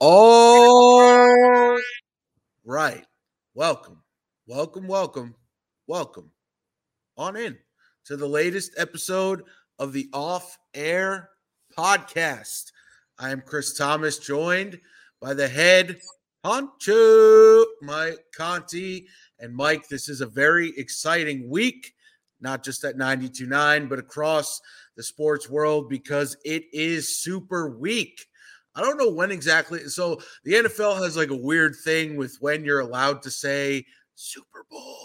All right. Welcome, welcome, welcome, welcome on in to the latest episode of the Off Air Podcast. I am Chris Thomas, joined by the head honcho, Mike Conti. And Mike, this is a very exciting week, not just at 92.9, but across the sports world because it is super week. I don't know when exactly. So the NFL has like a weird thing with when you're allowed to say Super Bowl.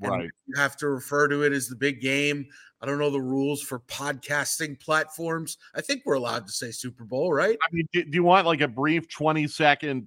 And Right. You have to refer to it as the big game. I don't know the rules for podcasting platforms. I think we're allowed to say Super Bowl, right? I mean, do, do you want like a brief 20 second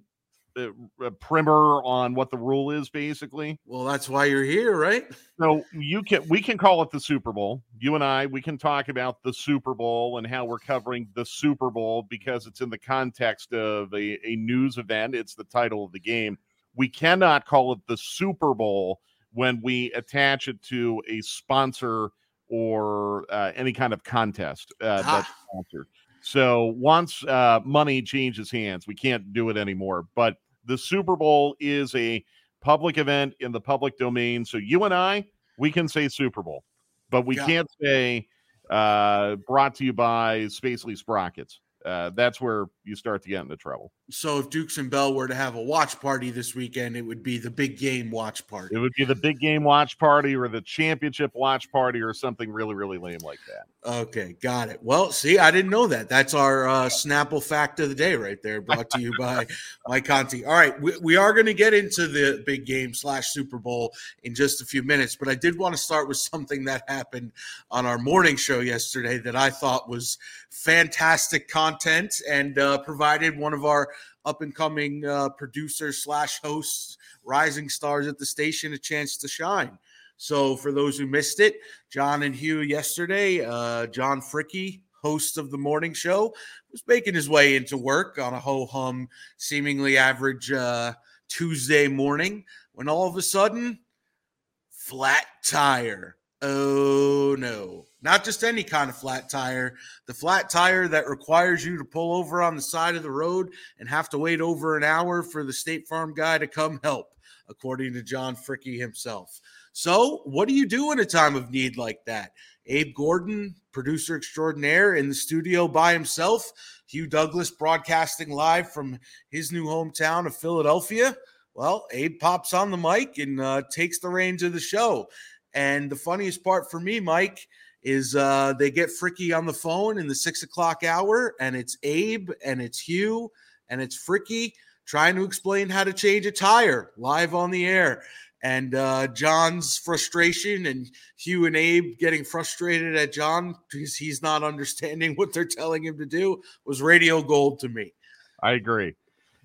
primer on what the rule is basically? Well, that's why you're here, right? So you can we can call it the Super Bowl. You and I we can talk about the Super Bowl and how we're covering the Super Bowl because it's in the context of a, a news event. It's the title of the game. We cannot call it the Super Bowl when we attach it to a sponsor or uh, any kind of contest uh, that's Ah. sponsored. So once uh, money changes hands, we can't do it anymore. But the Super Bowl is a public event in the public domain. So you and I, we can say Super Bowl, but we can't say uh, brought to you by Spacely Sprockets. Uh, that's where you start to get into trouble. So if Dukes and Bell were to have a watch party this weekend, it would be the big game watch party. It would be the big game watch party or the championship watch party or something really, really lame like that. Okay, got it. Well, see, I didn't know that. That's our uh, Snapple fact of the day right there, brought to you by Mike Conti. All right, we, we are going to get into the big game slash Super Bowl in just a few minutes, but I did want to start with something that happened on our morning show yesterday that I thought was fantastic content and uh, provided one of our up and coming uh, producers slash hosts, rising stars at the station, a chance to shine. So, for those who missed it, John and Hugh yesterday, uh, John Fricky, host of the morning show, was making his way into work on a ho hum, seemingly average uh, Tuesday morning when all of a sudden, flat tire. Oh no, not just any kind of flat tire, the flat tire that requires you to pull over on the side of the road and have to wait over an hour for the State Farm guy to come help, according to John Fricky himself. So, what do you do in a time of need like that? Abe Gordon, producer extraordinaire, in the studio by himself. Hugh Douglas broadcasting live from his new hometown of Philadelphia. Well, Abe pops on the mic and uh, takes the reins of the show. And the funniest part for me, Mike, is uh, they get Fricky on the phone in the six o'clock hour, and it's Abe and it's Hugh and it's Fricky trying to explain how to change a tire live on the air and uh, John's frustration and Hugh and Abe getting frustrated at John because he's not understanding what they're telling him to do was radio gold to me. I agree.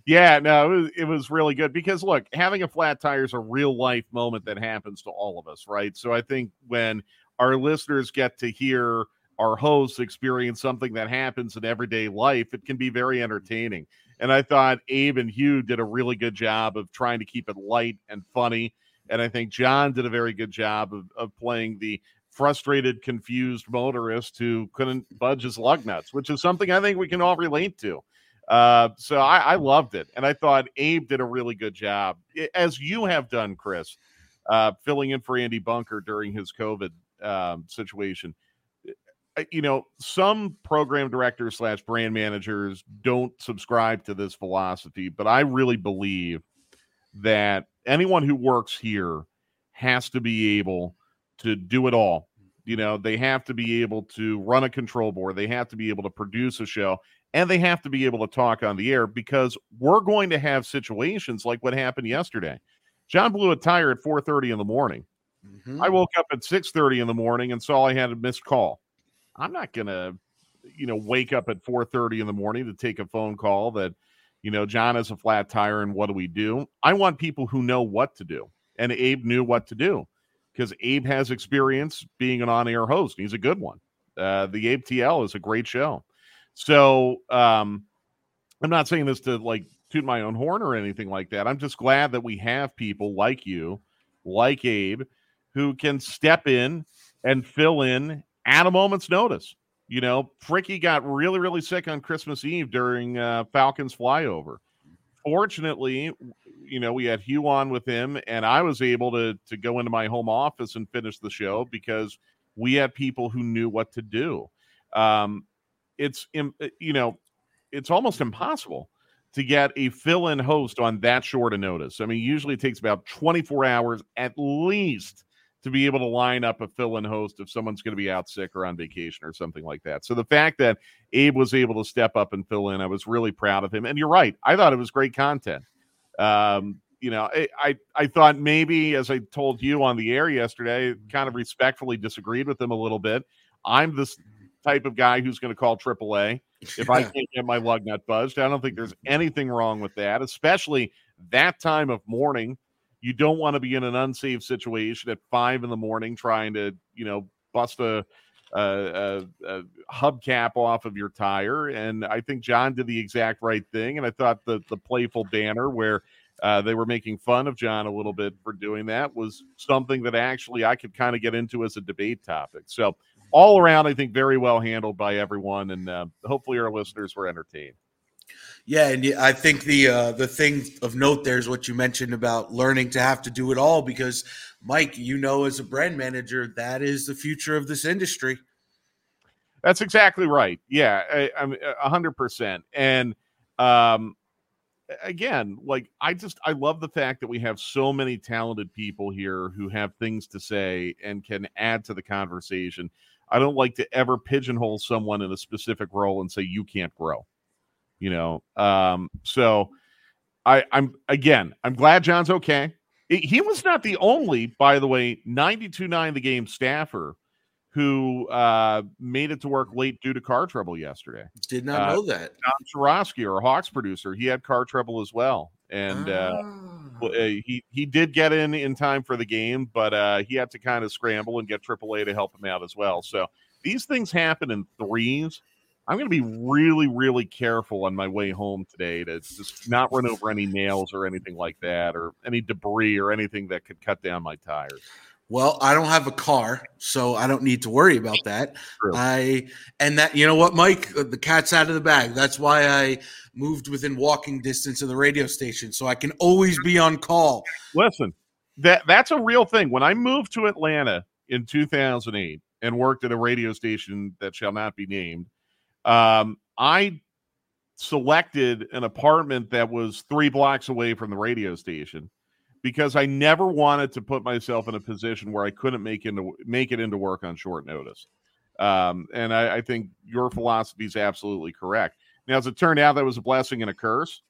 Yeah, no, it was, it was really good because look, having a flat tire is a real life moment that happens to all of us, right? So I think when our listeners get to hear our hosts experience something that happens in everyday life, it can be very entertaining. And I thought Abe and Hugh did a really good job of trying to keep it light and funny. And I think John did a very good job of, of playing the frustrated, confused motorist who couldn't budge his lug nuts, which is something I think we can all relate to. Uh, so I, I loved it, and I thought Abe did a really good job, as you have done, Chris, uh, filling in for Andy Bunker during his COVID um, situation. you know, some program directors slash brand managers don't subscribe to this philosophy, but I really believe that anyone who works here has to be able to do it all. You know, they have to be able to run a control board, they have to be able to produce a show, and they have to be able to talk on the air because we're going to have situations like what happened yesterday. John blew a tire at 4:30 in the morning. Mm-hmm. I woke up at 6:30 in the morning and saw I had a missed call. I'm not gonna, you know, wake up at 4:30 in the morning to take a phone call that, you know, John has a flat tire and what do we do? I want people who know what to do. And Abe knew what to do because Abe has experience being an on-air host. He's a good one. Uh, the Abe TL is a great show. So um, I'm not saying this to like toot my own horn or anything like that. I'm just glad that we have people like you, like Abe, who can step in and fill in at a moment's notice. You know, Fricky got really, really sick on Christmas Eve during uh, Falcons flyover. Fortunately, you know, we had Hugh on with him, and I was able to to go into my home office and finish the show because we had people who knew what to do. Um, it's uh, you know, it's almost impossible to get a fill-in host on that short a notice. I mean, usually it takes about 24 hours at least to be able to line up a fill in host if someone's going to be out sick or on vacation or something like that. So the fact that Abe was able to step up and fill in, I was really proud of him. And you're right, I thought it was great content. Um, you know, I, I, I thought maybe, as I told you on the air yesterday, kind of respectfully disagreed with him a little bit. I'm this type of guy who's going to call AAA if I can't get my lug nut buzzed. I don't think there's anything wrong with that, especially that time of morning you don't want to be in an unsafe situation at five in the morning trying to, you know, bust a, a, a, a hubcap off of your tire. And I think John did the exact right thing. And I thought the the playful banner where uh, they were making fun of John a little bit for doing that was something that actually I could kind of get into as a debate topic. So all around, I think very well handled by everyone, and uh, hopefully our listeners were entertained. Yeah, and I think the uh, the thing of note there is what you mentioned about learning to have to do it all because Mike, you know, as a brand manager, that is the future of this industry. That's exactly right. Yeah, I, I'm a hundred percent. And um, again, like I just I love the fact that we have so many talented people here who have things to say and can add to the conversation. I don't like to ever pigeonhole someone in a specific role and say you can't grow you know. Um, so I, I'm again, I'm glad John's okay. He was not the only, by the way, 92.9 the game staffer who uh, made it to work late due to car trouble yesterday. Did not uh, know that. John Chorosky, our Hawks producer, he had car trouble as well, and uh, oh. He he did get in in time for the game, but uh, he had to kind of scramble and get AAA to help him out as well. So these things happen in threes. I'm going to be really, really careful on my way home today to just not run over any nails or anything like that, or any debris or anything that could cut down my tires. Well, I don't have a car, so I don't need to worry about that. True. I and that you know what, Mike, uh, the cat's out of the bag. That's why I moved within walking distance of the radio station, so I can always be on call. Listen, that that's a real thing. When I moved to Atlanta in 2008 and worked at a radio station that shall not be named, um, I selected an apartment that was three blocks away from the radio station because I never wanted to put myself in a position where I couldn't make into make it into work on short notice. Um, and I, I think your philosophy is absolutely correct. Now, as it turned out, that was a blessing and a curse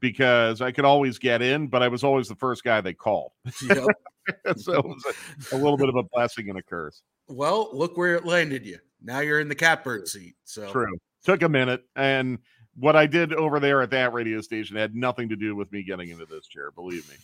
because I could always get in, but I was always the first guy they called. Yep. so it was a, a, little bit of a blessing and a curse. Well, look where it landed you. Now you're in the catbird seat. So true. Took a minute. And what I did over there at that radio station had nothing to do with me getting into this chair, believe me.